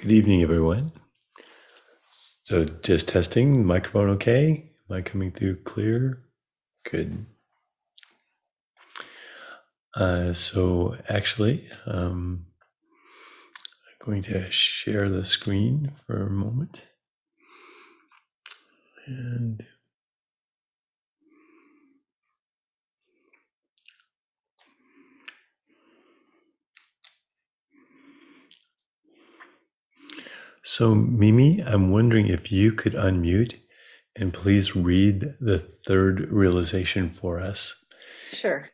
Good evening, everyone. So, just testing microphone okay? Am I coming through clear? Good. Uh, so, actually, um, I'm going to share the screen for a moment. And So, Mimi, I'm wondering if you could unmute and please read the third realization for us. Sure.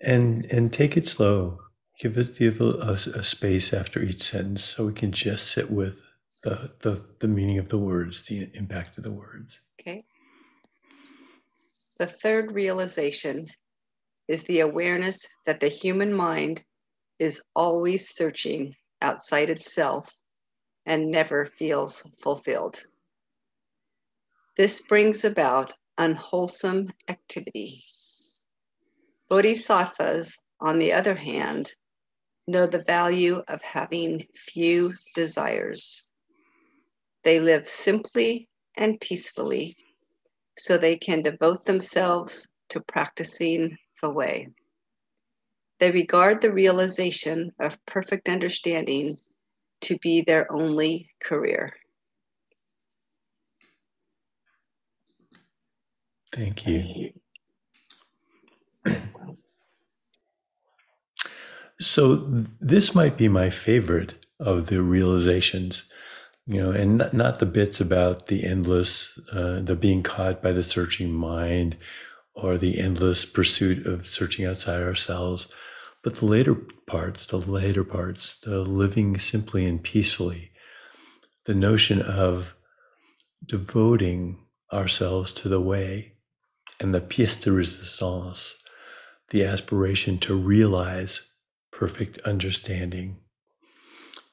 And and take it slow. Give us give us a, a space after each sentence so we can just sit with the, the the meaning of the words, the impact of the words. Okay. The third realization is the awareness that the human mind is always searching outside itself and never feels fulfilled. This brings about unwholesome activity. Bodhisattvas, on the other hand, know the value of having few desires. They live simply and peacefully so they can devote themselves to practicing the way. They regard the realization of perfect understanding to be their only career. Thank you. So this might be my favorite of the realizations, you know, and not, not the bits about the endless, uh, the being caught by the searching mind, or the endless pursuit of searching outside ourselves, but the later parts, the later parts, the living simply and peacefully, the notion of devoting ourselves to the way and the pièce de résistance, the aspiration to realize perfect understanding,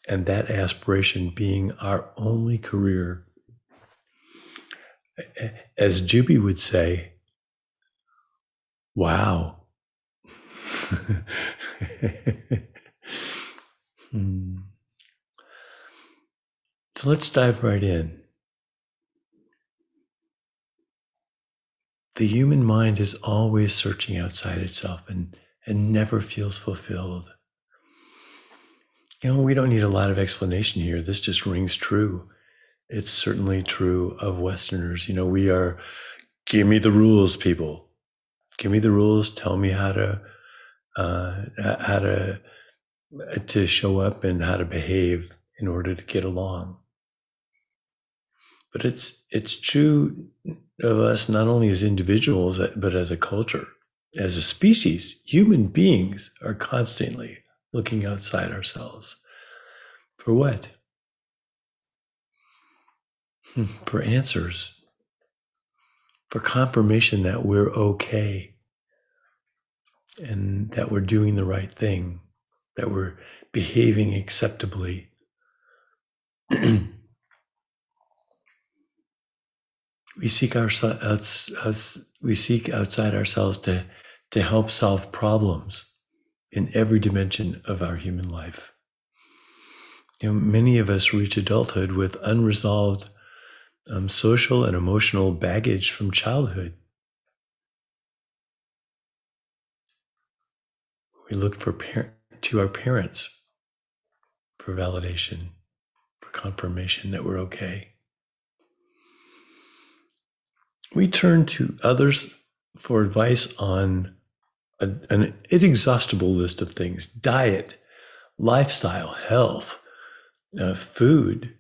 and that aspiration being our only career. As Juby would say, wow. hmm. So let's dive right in. The human mind is always searching outside itself and, and never feels fulfilled. You know, we don't need a lot of explanation here. This just rings true. It's certainly true of Westerners. You know, we are, give me the rules, people. Give me the rules. Tell me how to uh, how to to show up and how to behave in order to get along. But it's it's true of us not only as individuals but as a culture, as a species. Human beings are constantly looking outside ourselves. For what? Hmm, for answers. For confirmation that we're okay and that we're doing the right thing, that we're behaving acceptably. we seek our, we seek outside ourselves to, to help solve problems in every dimension of our human life. You know, many of us reach adulthood with unresolved um, social and emotional baggage from childhood. We look for par- to our parents for validation, for confirmation that we're okay. We turn to others for advice on a, an inexhaustible list of things diet, lifestyle, health, uh, food,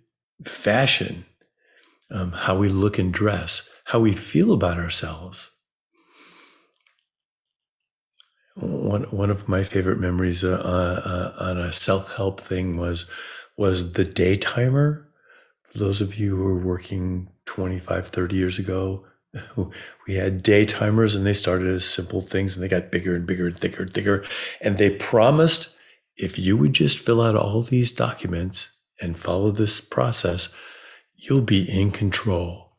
fashion, um, how we look and dress, how we feel about ourselves one one of my favorite memories uh, uh, on a self help thing was was the day timer. For those of you who were working 25, 30 years ago, we had day timers and they started as simple things and they got bigger and bigger and thicker and thicker. And they promised if you would just fill out all these documents and follow this process, you'll be in control.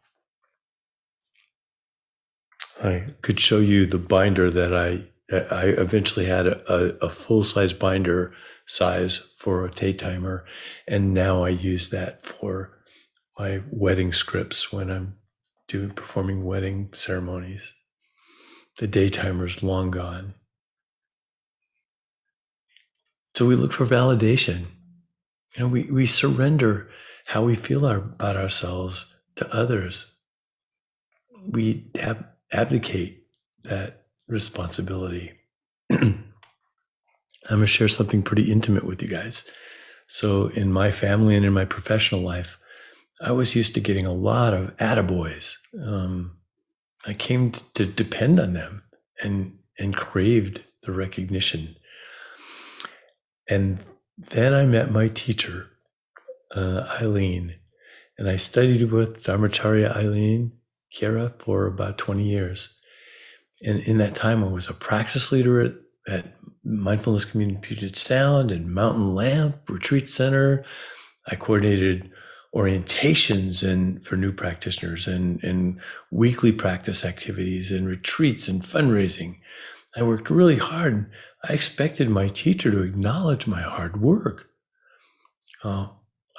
I could show you the binder that I I eventually had a, a, a full size binder size for a day timer. And now I use that for my wedding scripts when I'm doing performing wedding ceremonies. The day timer's long gone. So we look for validation. You know, we, we surrender how we feel our, about ourselves to others. We ab- abdicate that responsibility. I'm going to share something pretty intimate with you guys. So, in my family and in my professional life, I was used to getting a lot of attaboys. Um, I came to depend on them and and craved the recognition. And then I met my teacher, uh, Eileen, and I studied with Dharmacharya Eileen Kiera for about 20 years. And in that time, I was a practice leader at, at Mindfulness Community Puget Sound and Mountain Lamp Retreat Center. I coordinated orientations and for new practitioners and, and weekly practice activities and retreats and fundraising. I worked really hard. I expected my teacher to acknowledge my hard work. Uh,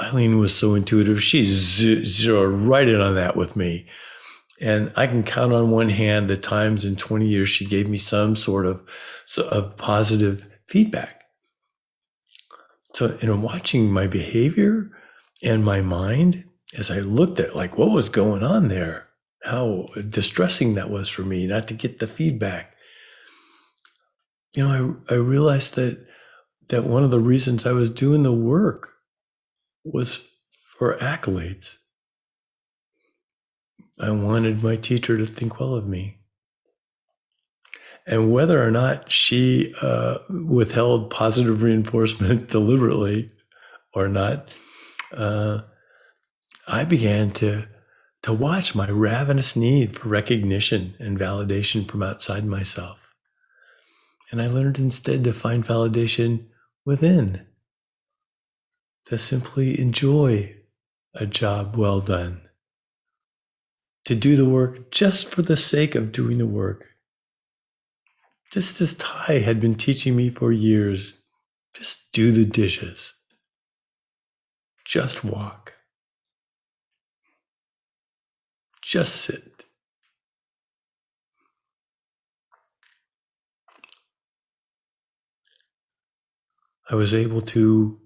Eileen was so intuitive. She zeroed right in on that with me. And I can count on one hand the times in 20 years she gave me some sort of, of positive feedback. So, in watching my behavior and my mind, as I looked at like what was going on there, how distressing that was for me not to get the feedback. You know, I, I realized that that one of the reasons I was doing the work was for accolades. I wanted my teacher to think well of me. And whether or not she uh, withheld positive reinforcement deliberately or not, uh, I began to to watch my ravenous need for recognition and validation from outside myself. And I learned instead to find validation within, to simply enjoy a job well done, to do the work just for the sake of doing the work. Just as Thay had been teaching me for years, just do the dishes. Just walk. Just sit. I was able to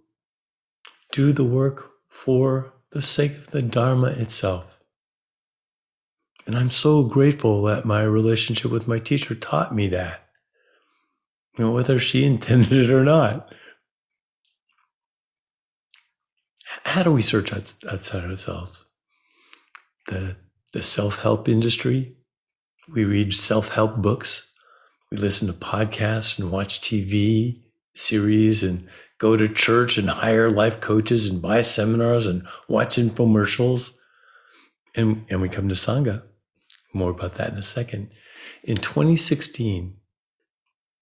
do the work for the sake of the Dharma itself. And I'm so grateful that my relationship with my teacher taught me that. You know, whether she intended it or not. how do we search outside ourselves? The, the self help industry. We read self help books. We listen to podcasts and watch TV series and go to church and hire life coaches and buy seminars and watch infomercials. And, and we come to Sangha. More about that in a second. In 2016,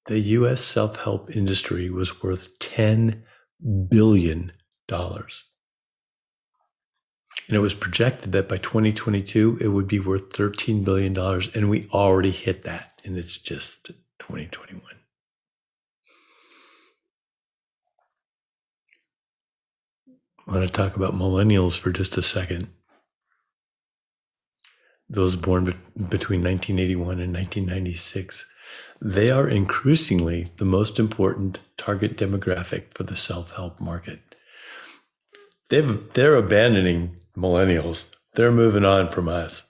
the US self help industry was worth $10 billion. And it was projected that by 2022, it would be worth $13 billion. And we already hit that. And it's just 2021. I want to talk about millennials for just a second. Those born be- between 1981 and 1996. They are increasingly the most important target demographic for the self help market. They've, they're abandoning millennials, they're moving on from us.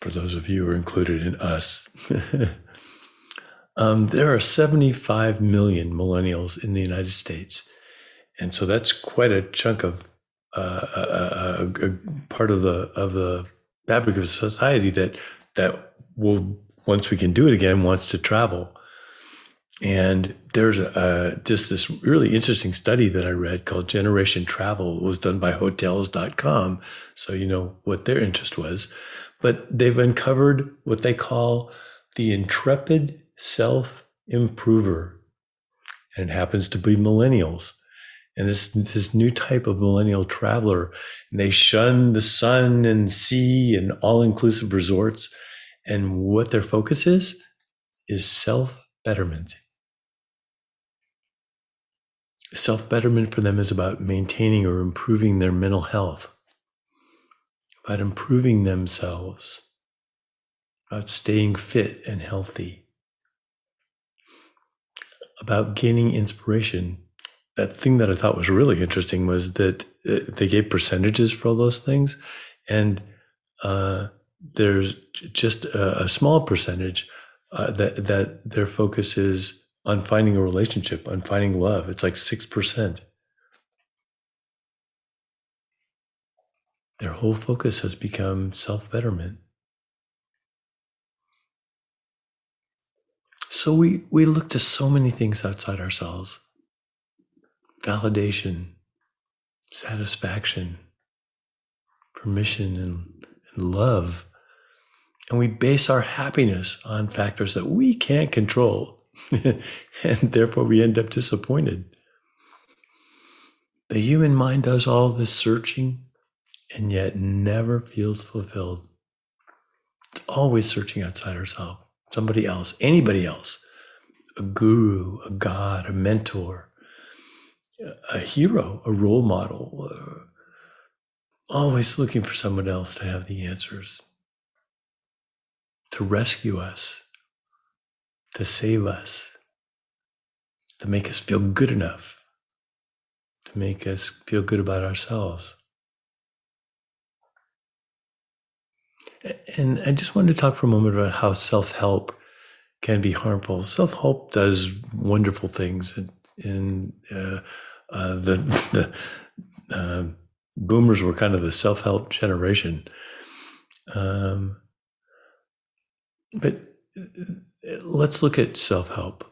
For those of you who are included in us. um, there are 75 million millennials in the United States. And so that's quite a chunk of a, a, a, part of the of the fabric of society that that will once we can do it again wants to travel and there's a, just this really interesting study that I read called Generation Travel. It was done by Hotels.com. So you know what their interest was. But they've uncovered what they call the intrepid self improver. And it happens to be millennials. And this, this new type of millennial traveler, and they shun the sun and sea and all inclusive resorts. And what their focus is, is self betterment Self betterment for them is about maintaining or improving their mental health, about improving themselves, about staying fit and healthy, about gaining inspiration. That thing that I thought was really interesting was that uh, they gave percentages for all those things. And uh, there's just a, a small percentage uh, that, that their focus is on finding a relationship, on finding love. It's like 6%. Their whole focus has become self betterment. So we, we look to so many things outside ourselves validation, satisfaction, permission, and, and love. And we base our happiness on factors that we can't control. and therefore we end up disappointed. The human mind does all this searching and yet never feels fulfilled. It's always searching outside ourselves, somebody else, anybody else, a guru, a god, a mentor, a hero, a role model, uh, always looking for someone else to have the answers, to rescue us, to save us, to make us feel good enough, to make us feel good about ourselves. And I just wanted to talk for a moment about how self help can be harmful. Self help does wonderful things. And, and uh, uh, the, the uh, boomers were kind of the self help generation. Um, but let's look at self help.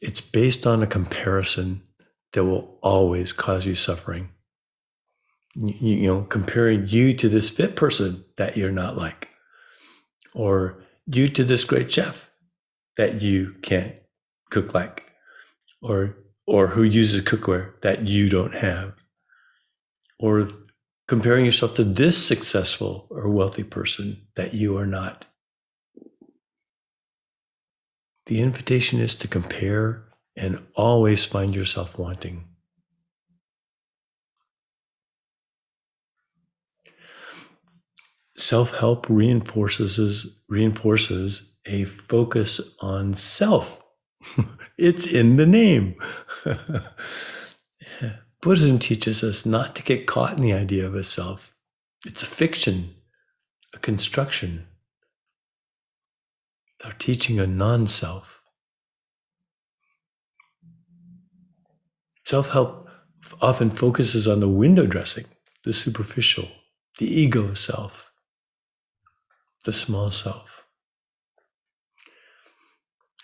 It's based on a comparison that will always cause you suffering. You, you, know, comparing you to this fit person that you're not like, or you to this great chef that you can't cook like, or or who uses cookware that you don't have, or comparing yourself to this successful or wealthy person that you are not. The invitation is to compare and always find yourself wanting. Self-help reinforces reinforces a focus on self. it's in the name. Buddhism teaches us not to get caught in the idea of a self. It's a fiction, a construction. They're teaching a non self. Self help often focuses on the window dressing, the superficial, the ego self, the small self.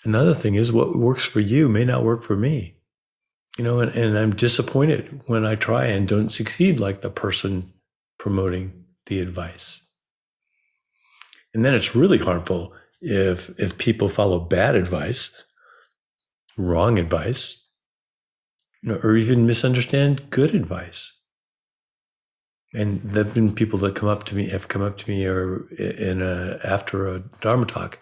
Another thing is what works for you may not work for me. You know, and, and I'm disappointed when I try and don't succeed like the person promoting the advice. And then it's really harmful if if people follow bad advice, wrong advice, or even misunderstand good advice. And there've been people that come up to me, have come up to me, or in a after a Dharma talk,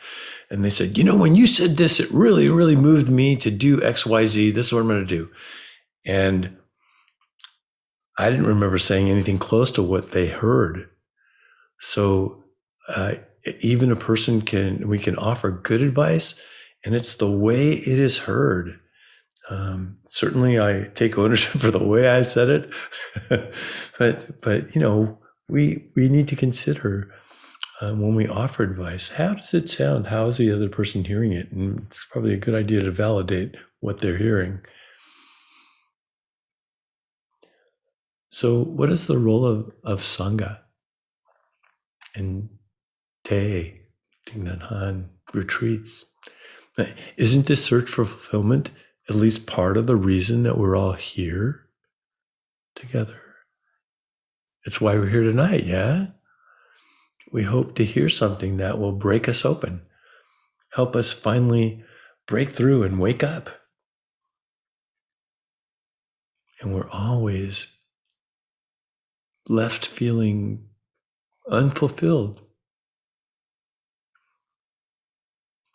and they said, "You know, when you said this, it really, really moved me to do X, Y, Z. This is what I'm going to do." And I didn't remember saying anything close to what they heard. So uh, even a person can we can offer good advice and it's the way it is heard um, certainly i take ownership for the way i said it. But but you know we we need to consider um, when we offer advice how does it sound? How is the other person hearing it? And it's probably a good idea to validate what they're hearing. So what is the role of, of sangha and Te, Thich Nhat Hanh, retreats. Isn't this search for fulfillment at least part of the reason that we're all here together? It's why we're here tonight, yeah? We hope to hear something that will break us open, help us finally break through and wake up. And we're always left feeling unfulfilled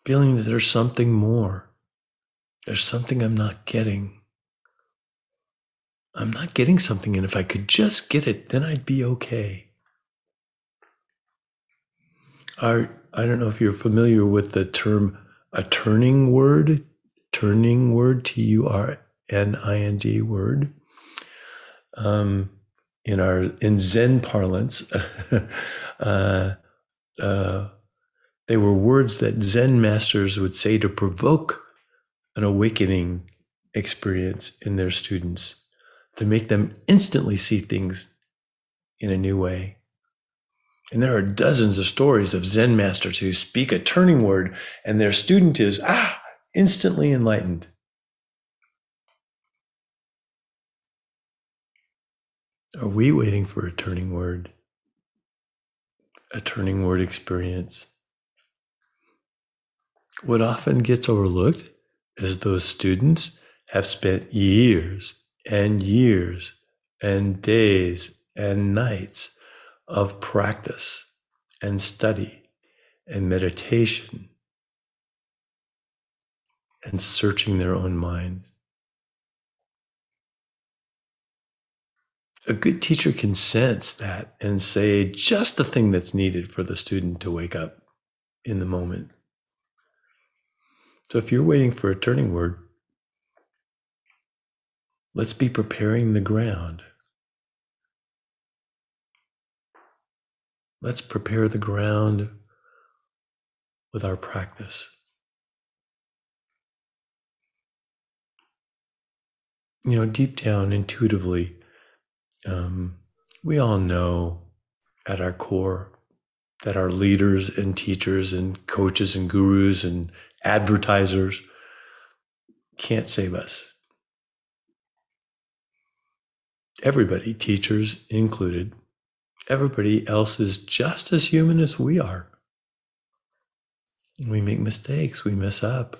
feeling that there's something more. There's something I'm not getting. I'm not getting something, and if I could just get it, then I'd be okay. Are, I don't know if you're familiar with the term a turning word, turning word, T U R N I N G word. Um, in our in Zen parlance, uh, uh, they were words that Zen masters would say to provoke an awakening experience in their students, to make them instantly see things in a new way. And there are dozens of stories of Zen masters who speak a turning word and their student is, ah, instantly enlightened. Are we waiting for a turning word? A turning word experience? What often gets overlooked is those students have spent years and years and days and nights of practice and study and meditation and searching their own minds. A good teacher can sense that and say just the thing that's needed for the student to wake up in the moment. So if you're waiting for a turning word, let's be preparing the ground. Let's prepare the ground with our practice. You know, deep down, intuitively, um, we all know at our core that our leaders and teachers and coaches and gurus and advertisers can't save us. Everybody, teachers included, everybody else is just as human as we are. We make mistakes, we mess up.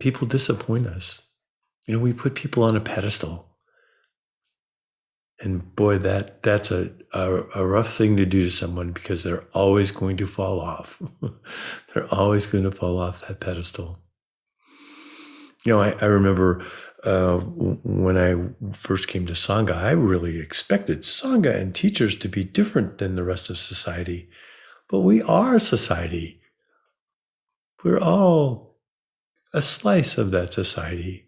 People disappoint us. You know, we put people on a pedestal and boy that that's a, a, a rough thing to do to someone because they're always going to fall off. They're always going to fall off that pedestal. You know i, I remember uh, when i first came to sangha i really expected sangha and teachers to be different than the rest of society. But we are society. We're all a slice of that society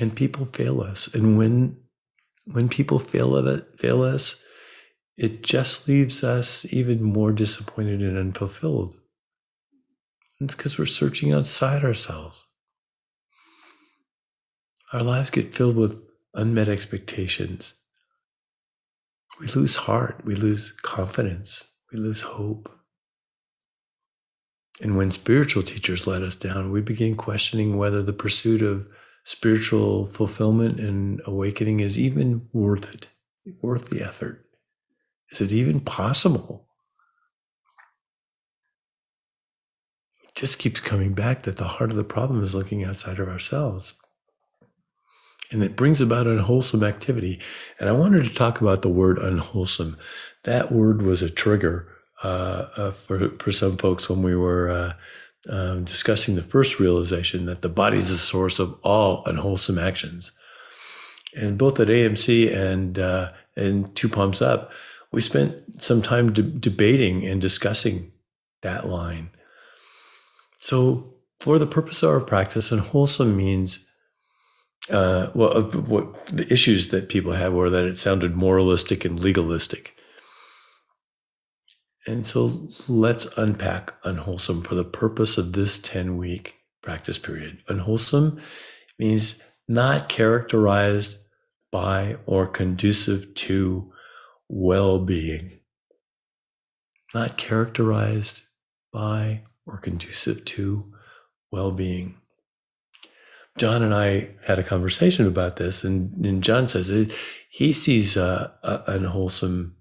and people fail us. And when when people fail it fail us it just leaves us even more disappointed and unfulfilled. It's because we're searching outside ourselves. Our lives get filled with unmet expectations. We lose heart. We lose confidence. We lose hope. And when spiritual teachers let us down we begin questioning whether the pursuit of spiritual fulfillment and awakening is even worth it, worth the effort? Is it even possible? It just keeps coming back that the heart of the problem is looking outside of ourselves. And it brings about unwholesome activity. And I wanted to talk about the word unwholesome. That word was a trigger uh, uh, for, for some folks when we were uh, um, discussing the first realization that the body is the source of all unwholesome actions. And both at AMC and uh, and Two Palms Up, we spent some time de- debating and discussing that line. So, for the purpose of our practice, unwholesome means uh, well, what the issues that people have were that it sounded moralistic and legalistic. And so let's unpack unwholesome for the purpose of this 10 week practice period. Unwholesome means not characterized by or conducive to well being. Not characterized by or conducive to well being. John and I had a conversation about this, and, and John says it, he sees uh, unwholesome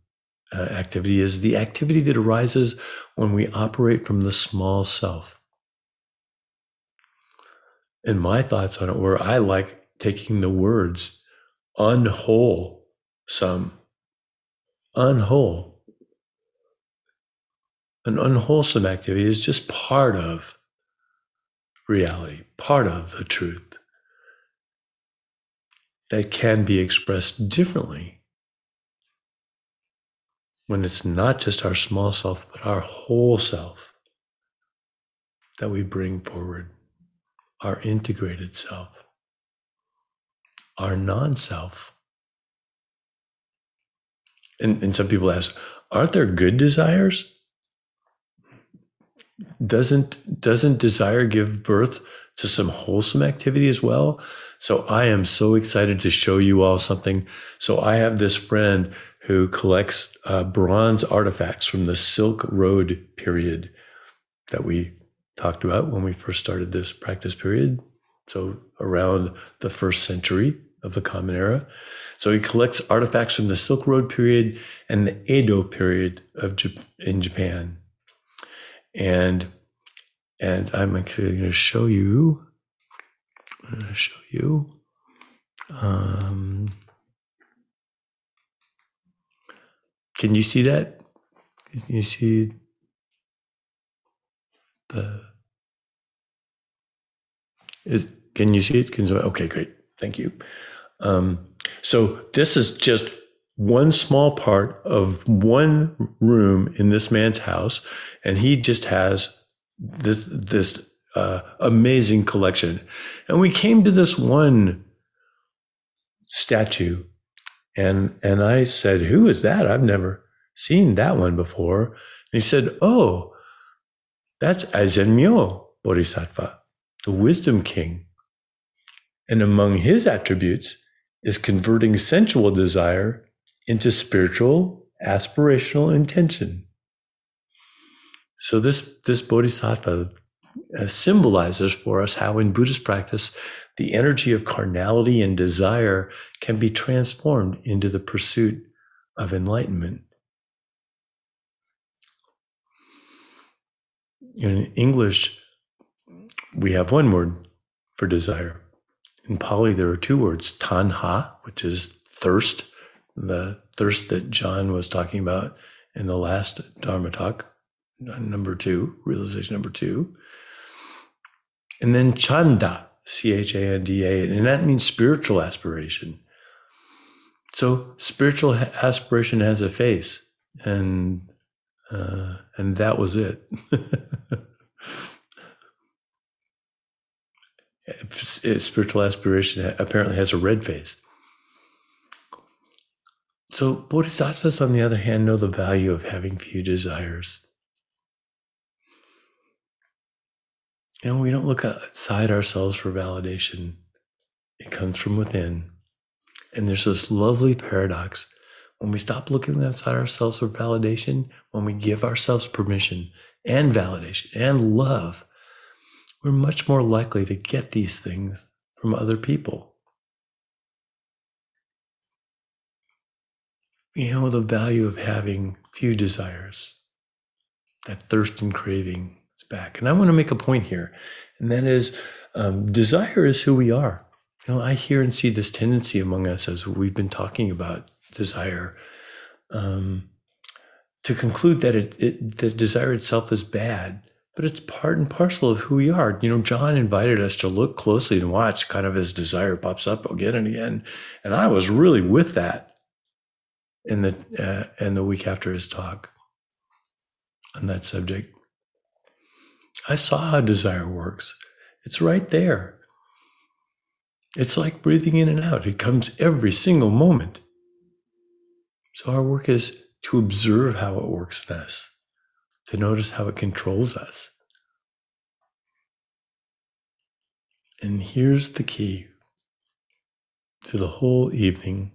uh, activity is the activity that arises when we operate from the small self. And my thoughts on it were I like taking the words unwholesome, unwhole. An unwholesome activity is just part of reality, part of the truth that can be expressed differently when it's not just our small self, but our whole self that we bring forward, our integrated self, our non self. And, and some people ask, aren't there good desires? Doesn't doesn't desire give birth to some wholesome activity as well? So I am so excited to show you all something. So I have this friend who collects uh, bronze artifacts from the Silk Road period that we talked about when we first started this practice period. So, around the first century of the Common Era. So, he collects artifacts from the Silk Road period and the Edo period of in Japan. And and I'm actually going to show you. I'm going to show you. Um, Can you see that? Can you see the? Is, can you see it? Can okay, great. Thank you. Um, so this is just one small part of one room in this man's house, and he just has this this uh, amazing collection. And we came to this one statue and and I said, "Who is that? I've never seen that one before." And he said, "Oh, that's Ajanmyo Bodhisattva, the wisdom king. And among his attributes is converting sensual desire into spiritual aspirational intention." So this this bodhisattva uh, symbolizes for us how in Buddhist practice the energy of carnality and desire can be transformed into the pursuit of enlightenment. In English, we have one word for desire. In Pali, there are two words tanha, which is thirst, the thirst that John was talking about in the last Dharma talk, number two, realization number two. And then chanda, C H A N D A, and that means spiritual aspiration. So spiritual aspiration has a face, and uh, and that was it. spiritual aspiration apparently has a red face. So bodhisattvas, on the other hand, know the value of having few desires. And we don't look outside ourselves for validation. It comes from within. And there's this lovely paradox. When we stop looking outside ourselves for validation, when we give ourselves permission and validation and love, we're much more likely to get these things from other people. You know, the value of having few desires, that thirst and craving, back. And I want to make a point here, and that is um, desire is who we are. You know, I hear and see this tendency among us as we've been talking about desire um, to conclude that it, it the desire itself is bad, but it's part and parcel of who we are. You know, John invited us to look closely and watch kind of as desire pops up again and again, and I was really with that in the uh, in the week after his talk on that subject. I saw how desire works. It's right there. It's like breathing in and out, it comes every single moment. So, our work is to observe how it works in us, to notice how it controls us. And here's the key to the whole evening.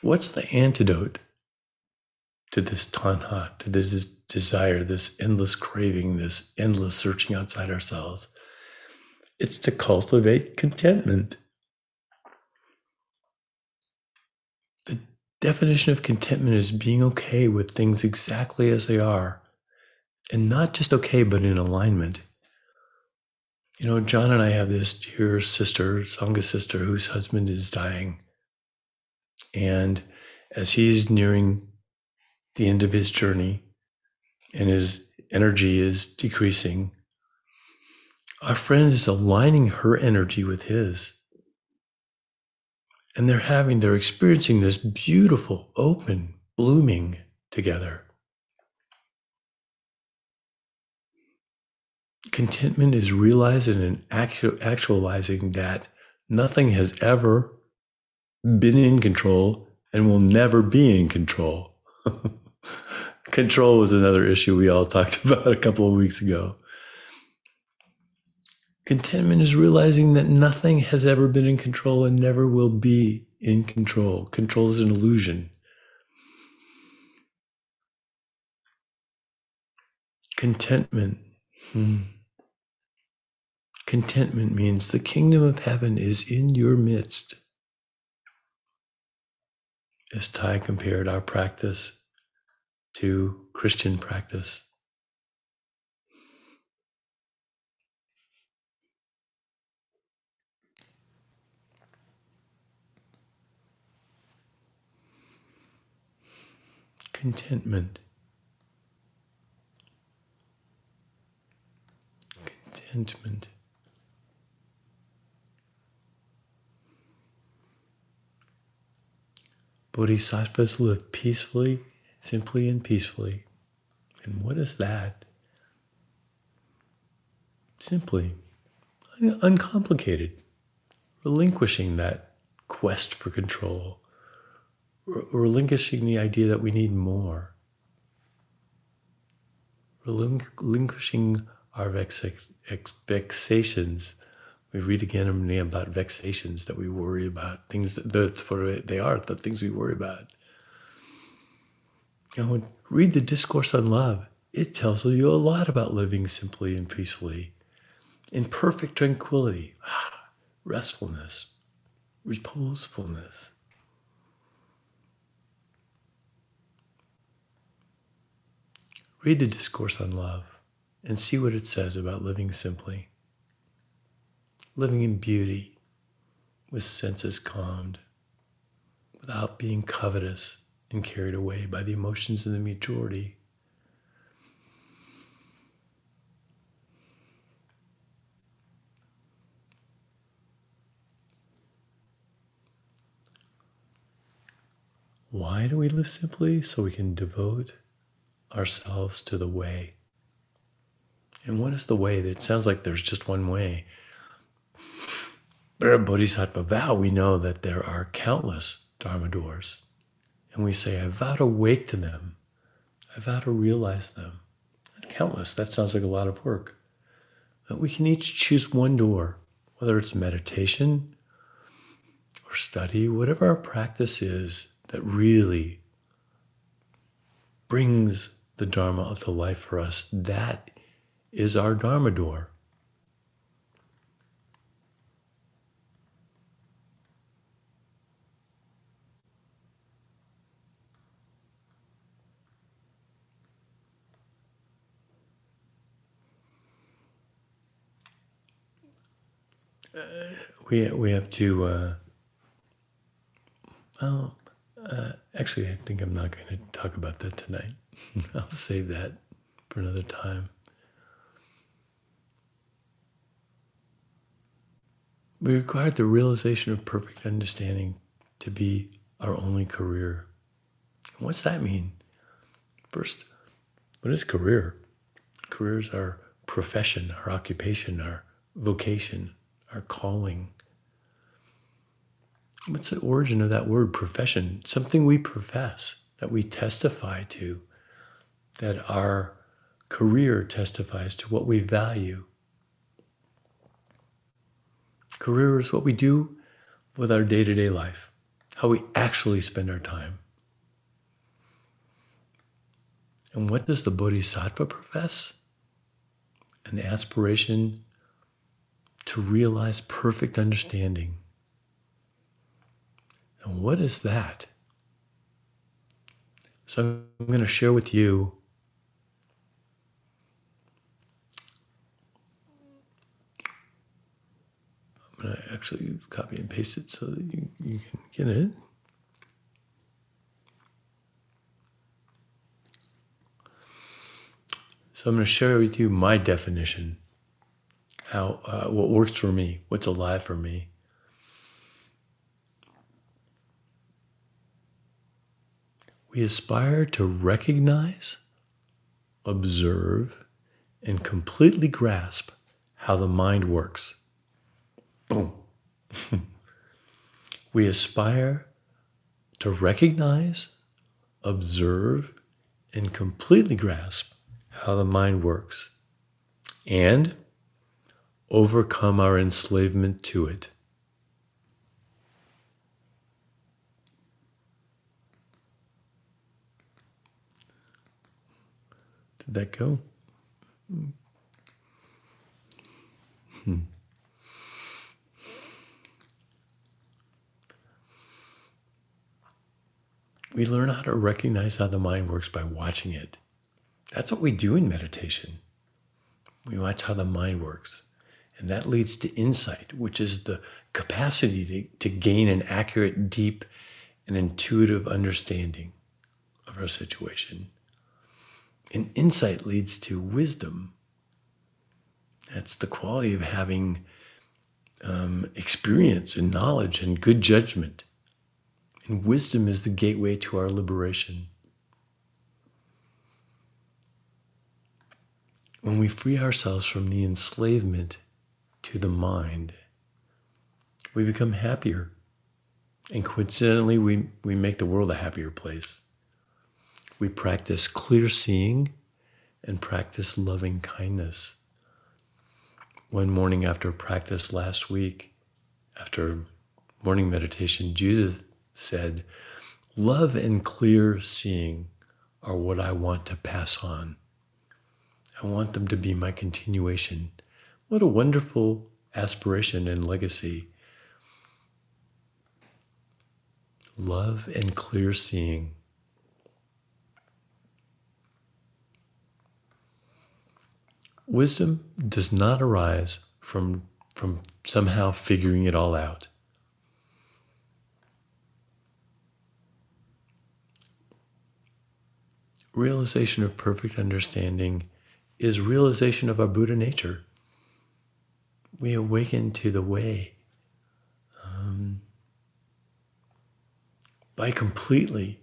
What's the antidote to this tanha, to this desire, this endless craving, this endless searching outside ourselves. It's to cultivate contentment. The definition of contentment is being okay with things exactly as they are, and not just okay, but in alignment. You know, John and I have this dear sister, Sangha sister, whose husband is dying. And as he's nearing the end of his journey and his energy is decreasing, our friend is aligning her energy with his. And they're having, they're experiencing this beautiful, open, blooming together. Contentment is realizing and actu- actualizing that nothing has ever been in control and will never be in control. control was another issue we all talked about a couple of weeks ago. Contentment is realizing that nothing has ever been in control and never will be in control. Control is an illusion. Contentment. Hmm. Contentment means the kingdom of heaven is in your midst. As Thay compared our practice to Christian practice. Contentment. Contentment. Bodhisattvas live peacefully, simply and peacefully. And what is that? Simply, uncomplicated, relinquishing that quest for control, relinquishing the idea that we need more, relinquishing our vexations we read again and again about vexations that we worry about, things that that's for they are the things we worry about. You know, read the discourse on love. It tells you a lot about living simply and peacefully, in perfect tranquility, restfulness, reposefulness. Read the discourse on love and see what it says about living simply living in beauty with senses calmed, without being covetous and carried away by the emotions of the majority. Why do we live simply? So we can devote ourselves to the way. And what is the way? It sounds like there's just one way. But at Bodhisattva vow, we know that there are countless Dharma doors. And we say, I vow to wake to them. I vow to realize them. Countless, that sounds like a lot of work. But we can each choose one door, whether it's meditation or study, whatever our practice is that really brings the Dharma to life for us, that is our Dharma door. Uh, we we have to. Uh, well, uh, actually, I think I'm not going to talk about that tonight. I'll save that for another time. We require the realization of perfect understanding to be our only career. What's that mean? First, what is career? Career is our profession, our occupation, our vocation our calling. What's the origin of that word profession? Something we profess, that we testify to, that our career testifies to what we value. Career is what we do with our day to day life, how we actually spend our time. And what does the Bodhisattva profess? An aspiration to realize perfect understanding. And what is that? So I'm going to share with you I'm going to actually copy and paste it so that you, you can get it. So I'm going to share with you my definition how uh, what works for me, what's alive for me. We aspire to recognize, observe, and completely grasp how the mind works. Boom. we aspire to recognize, observe, and completely grasp how the mind works and overcome our enslavement to it. Did that go? Hmm. We learn how to recognize how the mind works by watching it. That's what we do in meditation. We watch how the mind works. And that leads to insight, which is the capacity to, to gain an accurate, deep, and intuitive understanding of our situation. And insight leads to wisdom. That's the quality of having um, experience and knowledge and good judgment. And wisdom is the gateway to our liberation. When we free ourselves from the enslavement to the mind, we become happier. And coincidentally, we, we make the world a happier place. We practice clear seeing and practice loving kindness. One morning after practice last week, after morning meditation, Judith said, Love and clear seeing are what I want to pass on. I want them to be my continuation. What a wonderful aspiration and legacy. Love and clear seeing. Wisdom does not arise from, from somehow figuring it all out. Realization of perfect understanding is realization of our Buddha nature. We awaken to the way um, by completely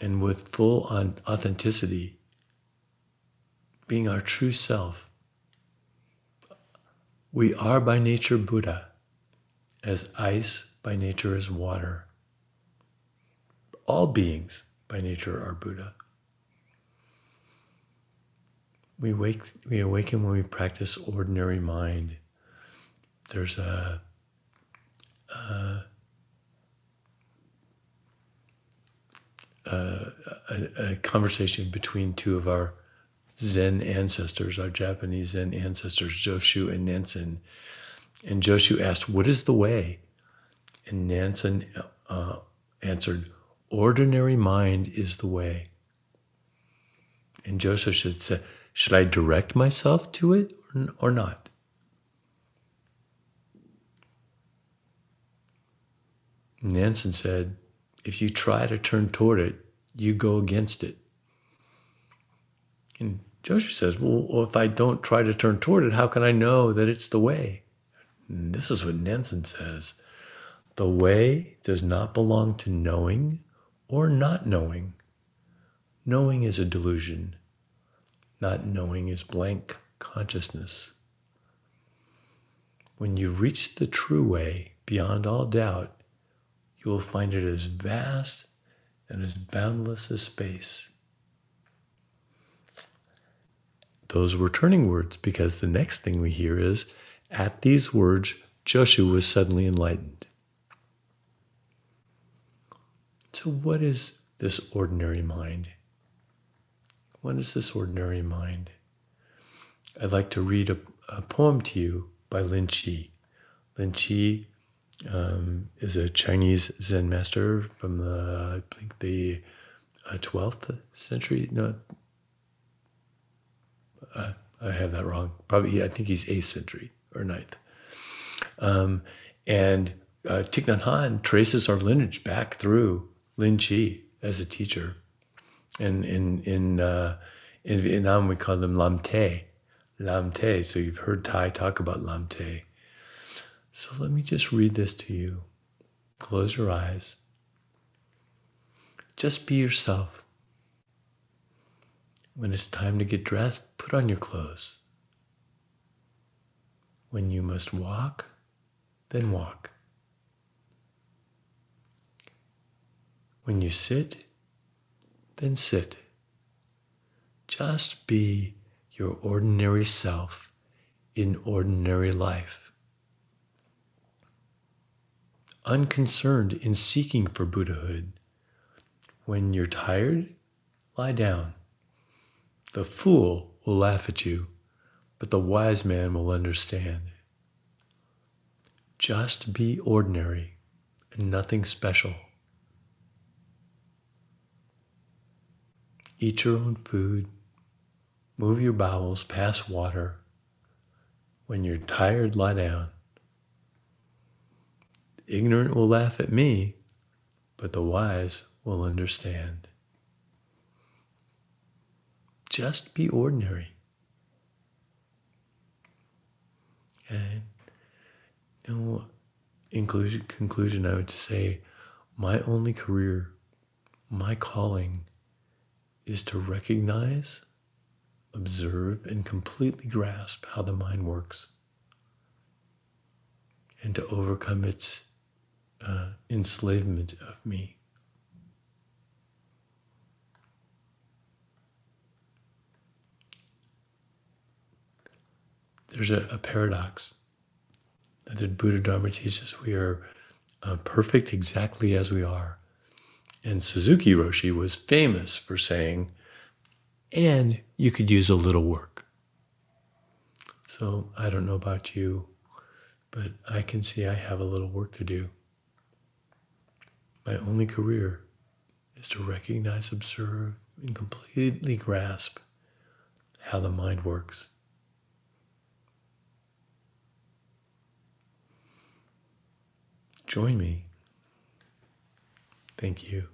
and with full authenticity being our true self. We are by nature Buddha, as ice by nature is water. All beings by nature are Buddha. We wake we awaken when we practice ordinary mind. There's a, a, a, a conversation between two of our Zen ancestors, our Japanese Zen ancestors, Joshu and Nansen. And Joshu asked, What is the way? And Nansen uh, answered, Ordinary mind is the way. And Joshu should say, Should I direct myself to it or not? Nansen said, If you try to turn toward it, you go against it. And Joshu says, well, if I don't try to turn toward it, how can I know that it's the way? And this is what Nansen says The way does not belong to knowing or not knowing. Knowing is a delusion, not knowing is blank consciousness. When you've reached the true way beyond all doubt, you will find it as vast and as boundless as space. Those were turning words because the next thing we hear is at these words, Joshu was suddenly enlightened. So, what is this ordinary mind? What is this ordinary mind? I'd like to read a, a poem to you by Lin Chi. Lin Chi um, is a Chinese Zen master from the, I think, the uh, 12th century, no, uh, I have that wrong. Probably, I think he's 8th century or 9th. Um, and uh, Thich Nhat Hanh traces our lineage back through Lin Chi as a teacher. And in, in, uh, in Vietnam, we call them Lam Te. Lam Te. So you've heard Thay talk about Lam Te. So let me just read this to you. Close your eyes. Just be yourself. When it's time to get dressed, put on your clothes. When you must walk, then walk. When you sit, then sit. Just be your ordinary self in ordinary life. Unconcerned in seeking for Buddhahood. When you're tired, lie down. The fool will laugh at you, but the wise man will understand. Just be ordinary and nothing special. Eat your own food. Move your bowels, pass water. When you're tired, lie down. The ignorant will laugh at me, but the wise will understand. Just be ordinary. And you know, in conclusion, I would say my only career, my calling is to recognize, observe, and completely grasp how the mind works and to overcome its uh, enslavement of me. There's a, a paradox that the Buddha Dharma teaches we are uh, perfect exactly as we are. And Suzuki Roshi was famous for saying, and you could use a little work. So I don't know about you, but I can see I have a little work to do. My only career is to recognize, observe, and completely grasp how the mind works. Join me. Thank you.